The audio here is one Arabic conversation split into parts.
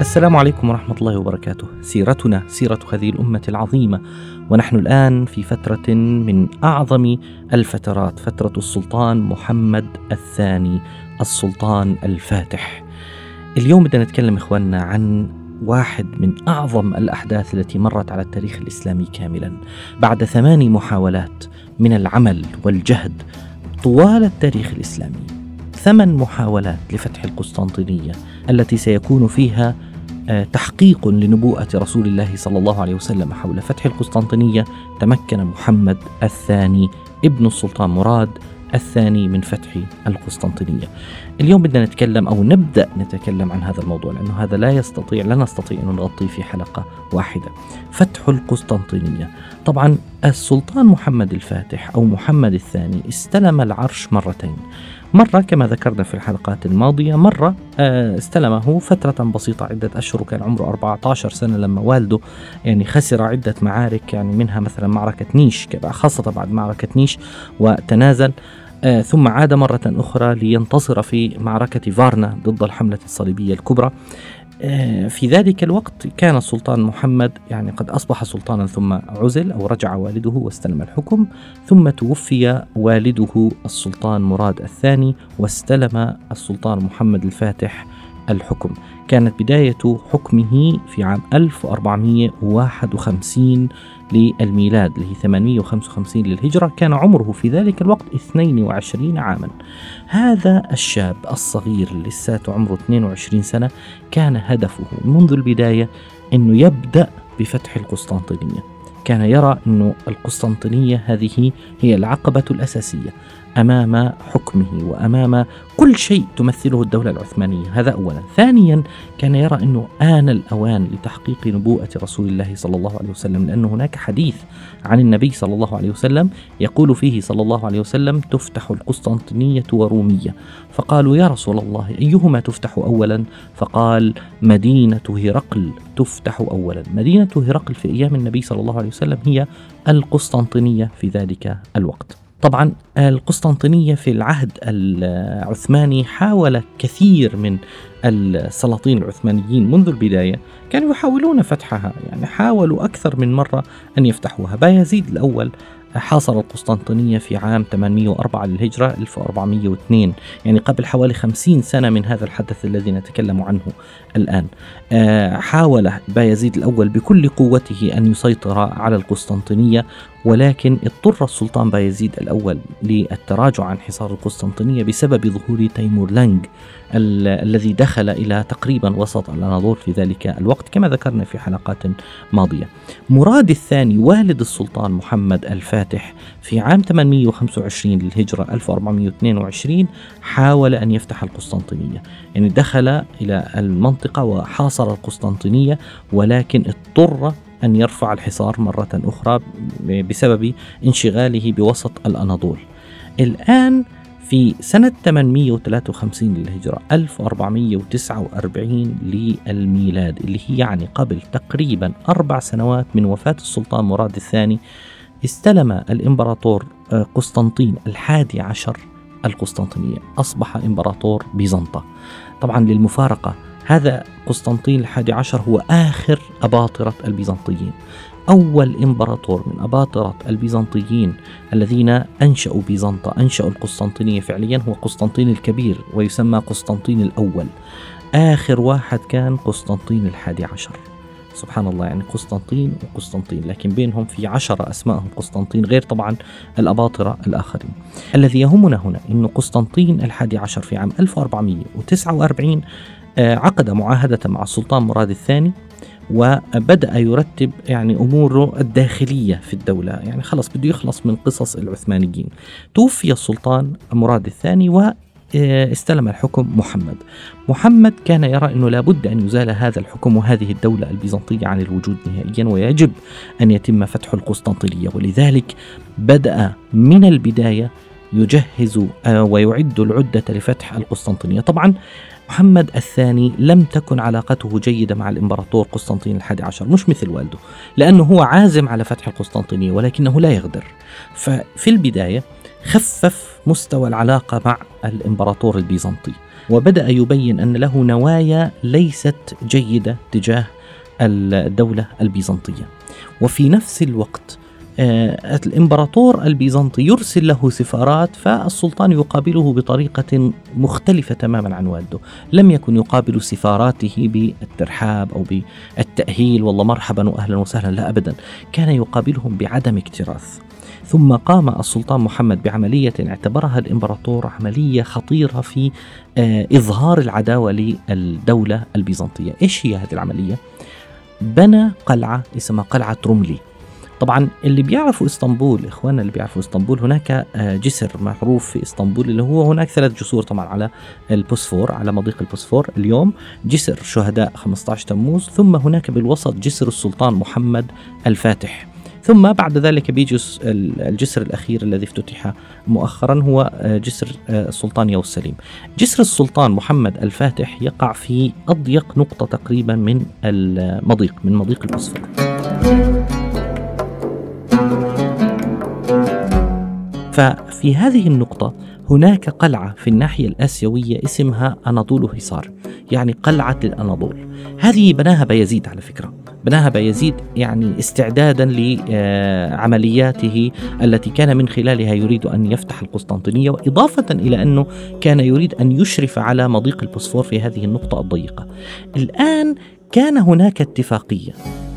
السلام عليكم ورحمة الله وبركاته. سيرتنا سيرة هذه الأمة العظيمة، ونحن الآن في فترة من أعظم الفترات، فترة السلطان محمد الثاني، السلطان الفاتح. اليوم بدنا نتكلم إخواننا عن واحد من أعظم الأحداث التي مرت على التاريخ الإسلامي كاملا. بعد ثماني محاولات من العمل والجهد طوال التاريخ الإسلامي. ثمان محاولات لفتح القسطنطينية التي سيكون فيها آه، تحقيق لنبوءة رسول الله صلى الله عليه وسلم حول فتح القسطنطينية تمكن محمد الثاني ابن السلطان مراد الثاني من فتح القسطنطينية. اليوم بدنا نتكلم أو نبدأ نتكلم عن هذا الموضوع لأنه هذا لا يستطيع لا نستطيع أن نغطيه في حلقة واحدة. فتح القسطنطينية. طبعا السلطان محمد الفاتح أو محمد الثاني استلم العرش مرتين. مرة كما ذكرنا في الحلقات الماضية مرة آه، استلمه فترة بسيطة عدة أشهر وكان عمره 14 سنة لما والده يعني خسر عدة معارك يعني منها مثلا معركة نيش خاصة بعد معركة نيش وتنازل آه، ثم عاد مرة أخرى لينتصر في معركة فارنا ضد الحملة الصليبية الكبرى. في ذلك الوقت كان السلطان محمد يعني قد أصبح سلطانا ثم عزل أو رجع والده واستلم الحكم ثم توفي والده السلطان مراد الثاني واستلم السلطان محمد الفاتح الحكم. كانت بداية حكمه في عام 1451 للميلاد اللي هي 855 للهجرة. كان عمره في ذلك الوقت 22 عاما. هذا الشاب الصغير لساته عمره 22 سنة كان هدفه منذ البداية أنه يبدأ بفتح القسطنطينية. كان يرى أن القسطنطينية هذه هي العقبة الأساسية أمام حكمه وأمام كل شيء تمثله الدولة العثمانية. هذا اولا. ثانيا كان يرى أنه آن الأوان لتحقيق نبوءة رسول الله صلى الله عليه وسلم لأن هناك حديث عن النبي صلى الله عليه وسلم يقول فيه صلى الله عليه وسلم تفتح القسطنطينية ورومية فقالوا يا رسول الله أيهما تفتح اولا؟ فقال مدينة هرقل تفتح اولا مدينة هرقل في أيام النبي صلى الله عليه وسلم هي القسطنطينية في ذلك الوقت. طبعا القسطنطينية في العهد العثماني حاول كثير من السلاطين العثمانيين منذ البداية كانوا يحاولون فتحها يعني حاولوا أكثر من مرة أن يفتحوها. بايزيد الأول حاصر القسطنطينية في عام 804 للهجرة 1402 يعني قبل حوالي 50 سنة من هذا الحدث الذي نتكلم عنه الآن. آه، حاول بايزيد الأول بكل قوته أن يسيطر على القسطنطينية ولكن اضطر السلطان بايزيد الأول للتراجع عن حصار القسطنطينية بسبب ظهور تيمور لانج الذي دخل إلى تقريبا وسط الأناضول في ذلك الوقت كما ذكرنا في حلقات ماضية. مراد الثاني والد السلطان محمد الفاتح في عام 825 للهجرة 1422 حاول أن يفتح القسطنطينية. يعني دخل إلى المنطقة وحاصر القسطنطينية ولكن اضطر أن يرفع الحصار مرة أخرى بسبب انشغاله بوسط الأناضول. الآن في سنة 853 للهجرة 1449 للميلاد اللي هي يعني قبل تقريبا أربع سنوات من وفاة السلطان مراد الثاني استلم الإمبراطور آه، قسطنطين الحادي عشر القسطنطينية. أصبح إمبراطور بيزنطة. طبعا للمفارقة هذا قسطنطين الحادي عشر هو آخر أباطرة البيزنطيين. أول إمبراطور من أباطرة البيزنطيين الذين أنشأوا بيزنطة أنشأوا القسطنطينية فعليا هو قسطنطين الكبير ويسمى قسطنطين الأول. آخر واحد كان قسطنطين الحادي عشر. سبحان الله يعني قسطنطين وقسطنطين لكن بينهم في عشرة أسمائهم قسطنطين غير طبعا الأباطرة الآخرين. الذي يهمنا هنا أن قسطنطين الحادي عشر في عام 1449 آه، عقد معاهدة مع السلطان مراد الثاني وبدأ يرتب يعني أموره الداخلية في الدولة. يعني خلص بده يخلص من قصص العثمانيين. توفي السلطان مراد الثاني و استلم الحكم محمد. محمد كان يرى أنه لابد أن يزال هذا الحكم وهذه الدولة البيزنطية عن الوجود نهائيا ويجب أن يتم فتح القسطنطينية. ولذلك بدأ من البداية يجهز آه، ويعد العدة لفتح القسطنطينية. طبعا محمد الثاني لم تكن علاقته جيدة مع الإمبراطور قسطنطين الحادي عشر مش مثل والده لأنه هو عازم على فتح القسطنطينية ولكنه لا يغدر. ففي البداية خفف مستوى العلاقة مع الإمبراطور البيزنطي وبدأ يبين أن له نوايا ليست جيدة تجاه الدولة البيزنطية. وفي نفس الوقت الامبراطور البيزنطي يرسل له سفارات فالسلطان يقابله بطريقة مختلفة تماما عن والده، لم يكن يقابل سفاراته بالترحاب أو بالتأهيل. والله مرحبا واهلا وسهلا. لا ابدا، كان يقابلهم بعدم اكتراث. ثم قام السلطان محمد بعملية اعتبرها الإمبراطور عملية خطيرة في آه، إظهار العداوة للدولة البيزنطية، إيش هي هذه العملية؟ بنى قلعة اسمها قلعة رملي. طبعا اللي بيعرفوا إسطنبول إخواننا اللي بيعرفوا إسطنبول هناك آه، جسر معروف في إسطنبول اللي هو هناك ثلاث جسور طبعا على البوسفور على مضيق البوسفور. اليوم جسر شهداء 15 تموز ثم هناك بالوسط جسر السلطان محمد الفاتح. ثم بعد ذلك بيجي الجسر الأخير الذي افتتح مؤخرا هو آه، جسر آه، السلطان يوسف سليم. جسر السلطان محمد الفاتح يقع في أضيق نقطة تقريبا من المضيق من مضيق البوسفور. ففي هذه النقطة هناك قلعة في الناحية الآسيوية اسمها أناضول هيصار يعني قلعة الأناضول. هذه بناها بايزيد على فكرة. بناها بايزيد يعني استعدادا لعملياته التي كان من خلالها يريد أن يفتح القسطنطينية وإضافة إلى أنه كان يريد أن يشرف على مضيق البوسفور في هذه النقطة الضيقة. الآن كان هناك اتفاقية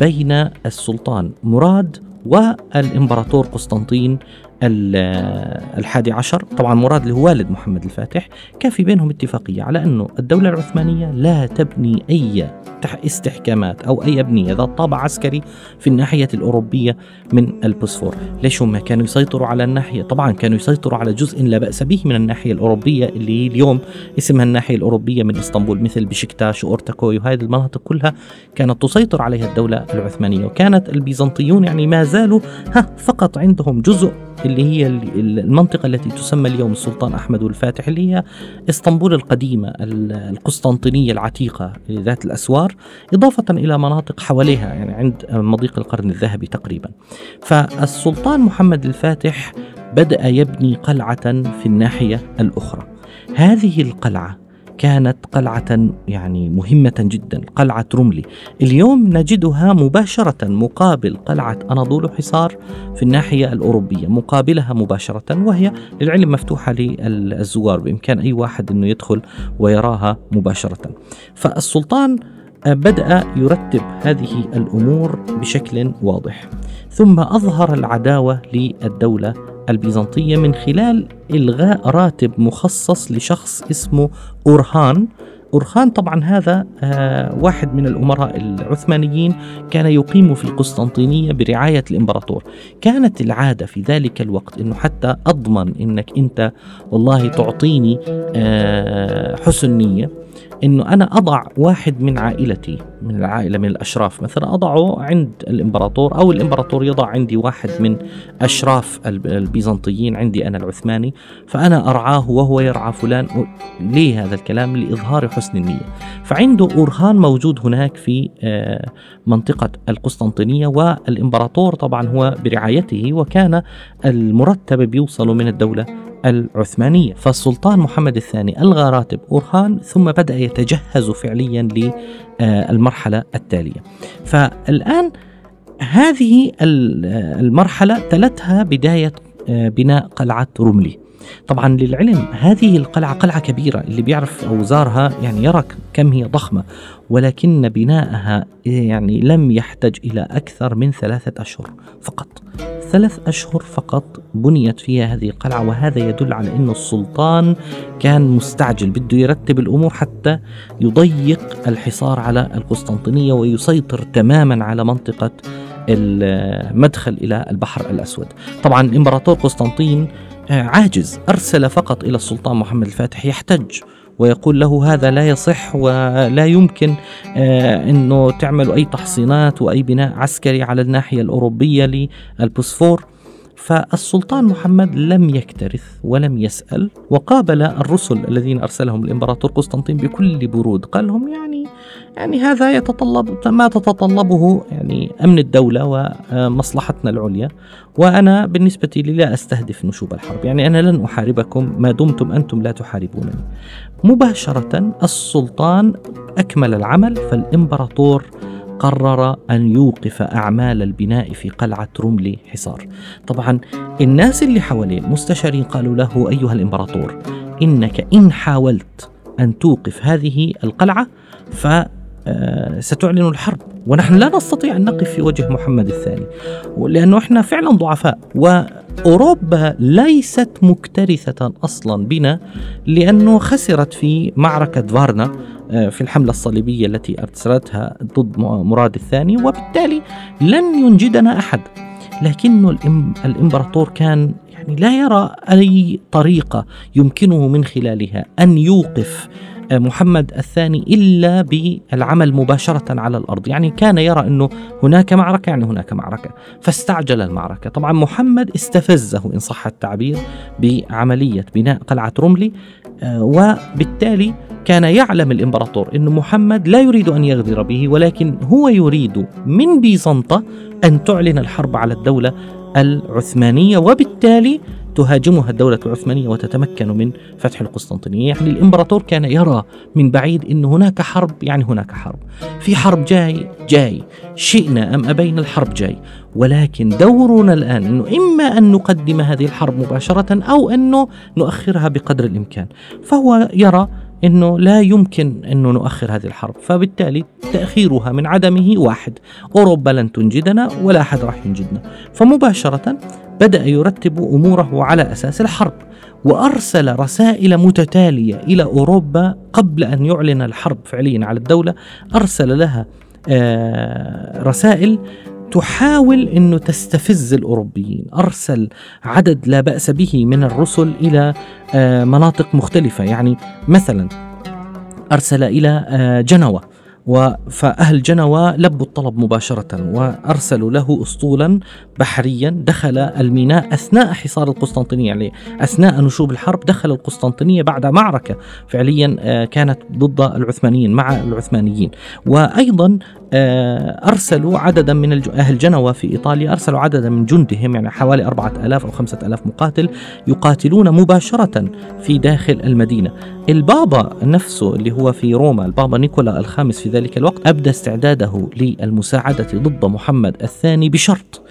بين السلطان مراد والإمبراطور قسطنطين الحادي عشر. طبعا مراد اللي هو والد محمد الفاتح. كان في بينهم اتفاقية على أنه الدولة العثمانية لا تبني أي استحكامات أو أي أبنية ذات طابع عسكري في الناحية الأوروبية من البوسفور. ليش هم كانوا يسيطروا على الناحية؟ طبعا كانوا يسيطروا على جزء لا بأس به من الناحية الأوروبية اللي اليوم اسمها الناحية الأوروبية من إسطنبول مثل بشكتاش وأورتاكوي وهذه المناطق كلها كانت تسيطر عليها الدولة العثمانية. وكانت البيزنطيون يعني ما زالوا ها فقط عندهم جزء اللي هي المنطقة التي تسمى اليوم السلطان أحمد الفاتح اللي هي إسطنبول القديمة القسطنطينية العتيقة ذات الأسوار إضافة إلى مناطق حواليها يعني عند مضيق القرن الذهبي تقريبا. فالسلطان محمد الفاتح بدأ يبني قلعة في الناحية الأخرى. هذه القلعة كانت قلعة يعني مهمة جدا قلعة رملي اليوم نجدها مباشرة مقابل قلعة أناضول حصار في الناحية الأوروبية مقابلها مباشرة وهي للعلم مفتوحة للزوار بإمكان أي واحد أنه يدخل ويراها مباشرة. فالسلطان بدأ يرتب هذه الأمور بشكل واضح. ثم أظهر العداوة للدولة البيزنطية من خلال إلغاء راتب مخصص لشخص اسمه أورهان. أورخان طبعا هذا آه واحد من الأمراء العثمانيين كان يقيم في القسطنطينية برعاية الإمبراطور. كانت العادة في ذلك الوقت أنه حتى أضمن أنك أنت والله تعطيني آه حسن نية. إنه أنا أضع واحد من عائلتي من العائلة من الأشراف. مثلا أضعه عند الإمبراطور أو الإمبراطور يضع عندي واحد من أشراف البيزنطيين. عندي أنا العثماني فأنا أرعاه وهو يرعى فلان. ليه هذا الكلام؟ لإظهار حسن النية. فعنده اورهان موجود هناك في آه، منطقة القسطنطينية والإمبراطور طبعا هو برعايته وكان المرتب بيوصل من الدولة العثمانية. فالسلطان محمد الثاني ألغى راتب أورهان ثم بدأ يتجهز فعليا للمرحلة التالية. فالآن هذه المرحلة تلتها بداية آه، بناء قلعة رملي طبعا للعلم هذه القلعة قلعة كبيرة اللي بيعرف أو زارها يعني يرى كم هي ضخمة ولكن بناءها يعني لم يحتج إلى أكثر من ثلاثة أشهر فقط. ثلاث أشهر فقط بنيت فيها هذه القلعة وهذا يدل على أن السلطان كان مستعجل بده يرتب الأمور حتى يضيق الحصار على القسطنطينية ويسيطر تماما على منطقة المدخل إلى البحر الأسود. طبعا الإمبراطور قسطنطين آه، عاجز أرسل فقط إلى السلطان محمد الفاتح يحتج ويقول له هذا لا يصح ولا يمكن آه، إنه تعملوا أي تحصينات وأي بناء عسكري على الناحية الأوروبية للبوسفور. فالسلطان محمد لم يكترث ولم يسأل وقابل الرسل الذين أرسلهم الإمبراطور قسطنطين بكل برود. قال لهم يعني يعني هذا يتطلب ما تتطلبه يعني أمن الدولة ومصلحتنا العليا. وأنا بالنسبة لي لا أستهدف نشوب الحرب. يعني أنا لن أحاربكم. ما دمتم أنتم لا تحاربونني. مباشرة السلطان أكمل العمل. فالإمبراطور قرر أن يوقف أعمال البناء في قلعة رملي حصار. طبعا الناس اللي حواليه المستشارين قالوا له أيها الإمبراطور إنك إن حاولت أن توقف هذه القلعة ف ستعلن الحرب. ونحن لا نستطيع أن نقف في وجه محمد الثاني لأنه إحنا فعلا ضعفاء. وأوروبا ليست مكترثة أصلا بنا لأنه خسرت في معركة فارنا آه، في الحملة الصليبية التي أرسلتها ضد مراد الثاني. وبالتالي لن ينجدنا أحد. لكن الإمبراطور كان يعني لا يرى أي طريقة يمكنه من خلالها أن يوقف محمد الثاني إلا بالعمل مباشرة على الأرض. يعني كان يرى أنه هناك معركة يعني هناك معركة. فاستعجل المعركة. طبعا محمد استفزه إن صح التعبير بعملية بناء قلعة رملي آه، وبالتالي كان يعلم الإمبراطور أن محمد لا يريد أن يغدر به ولكن هو يريد من بيزنطة أن تعلن الحرب على الدولة العثمانية وبالتالي تهاجمها الدولة العثمانية وتتمكن من فتح القسطنطينية. يعني الإمبراطور كان يرى من بعيد أن هناك حرب يعني هناك حرب. في حرب جاي جاي. شئنا أم أبينا الحرب جاي. ولكن دورنا الآن أنه إما أن نقدم هذه الحرب مباشرة أو أنه نؤخرها بقدر الإمكان. فهو يرى إنه لا يمكن انه نؤخر هذه الحرب، فبالتالي تأخيرها من عدمه واحد، أوروبا لن تنجدنا ولا أحد راح ينجدنا، فمباشرة بدأ يرتب أموره على أساس الحرب وأرسل رسائل متتالية إلى أوروبا قبل أن يعلن الحرب. فعليا على الدولة أرسل لها آه، رسائل تحاول إنه تستفز الأوروبيين، أرسل عدد لا بأس به من الرسل إلى آه، مناطق مختلفة، يعني مثلا أرسل إلى آه، جنوه فأهل جنوى لبوا الطلب مباشرة وأرسلوا له أسطولا بحريا. دخل الميناء أثناء حصار القسطنطينية يعني أثناء نشوب الحرب دخل القسطنطينية بعد معركة. فعليا آه، كانت ضد العثمانيين مع العثمانيين. وأيضا أرسلوا عددا من أهل جنوى في إيطاليا أرسلوا عددا من جندهم يعني حوالي أربعة ألاف أو خمسة ألاف مقاتل يقاتلون مباشرة في داخل المدينة. البابا نفسه اللي هو في روما البابا نيكولا الخامس في ذلك الوقت أبدى استعداده للمساعدة ضد محمد الثاني بشرط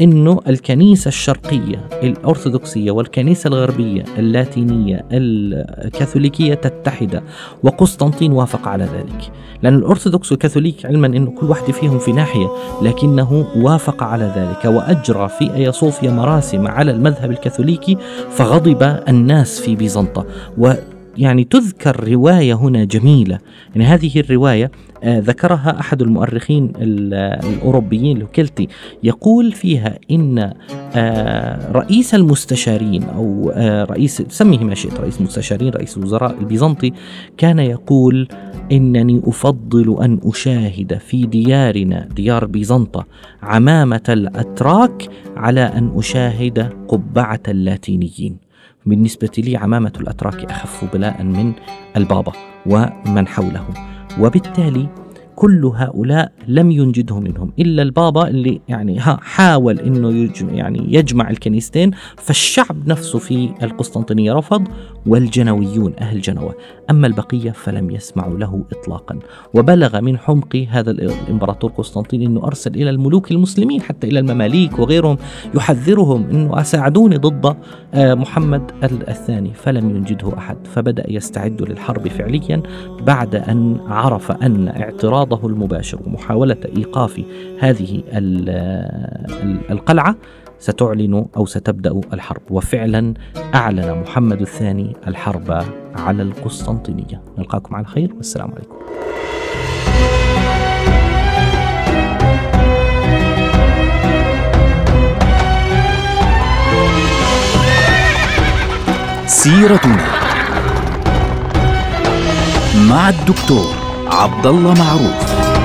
إنه الكنيسة الشرقية الأرثوذكسية والكنيسة الغربية اللاتينية الكاثوليكية تتحد وقسطنطين وافق على ذلك. لأن الأرثوذكس والكاثوليك علما إنه كل واحد فيهم في ناحية لكنه وافق على ذلك وأجرى في ايا صوفيا مراسم على المذهب الكاثوليكي فغضب الناس في بيزنطة. و يعني تذكر رواية هنا جميلة. يعني هذه الرواية ذكرها أحد المؤرخين الأوروبيين لوكيلتي يقول فيها إن آه، رئيس المستشارين أو آه، رئيس سميه ما شئت رئيس المستشارين رئيس الوزراء البيزنطي كان يقول إنني أفضل أن أشاهد في ديارنا ديار بيزنطة عمامة الأتراك على أن أشاهد قبعة اللاتينيين. بالنسبة لي عمامة الأتراك أخف بلاء من البابا ومن حوله وبالتالي كل هؤلاء لم ينجده منهم إلا البابا اللي يعني حاول إنه يجمع يعني يجمع الكنيستين فالشعب نفسه في القسطنطينية رفض والجنويون أهل جنوة. أما البقية فلم يسمعوا له اطلاقا. وبلغ من حمق هذا الإمبراطور قسطنطين إنه أرسل إلى الملوك المسلمين حتى إلى المماليك وغيرهم يحذرهم إنه أساعدوني ضد آه، محمد الثاني. فلم ينجده أحد. فبدأ يستعد للحرب فعليا بعد أن عرف أن اعتراض اعتراضه المباشر. ومحاولة إيقاف هذه القلعة ستعلن أو ستبدأ الحرب. وفعلا أعلن محمد الثاني الحرب على القسطنطينية. نلقاكم على خير والسلام عليكم. سيرتنا مع الدكتور عبد الله معروف.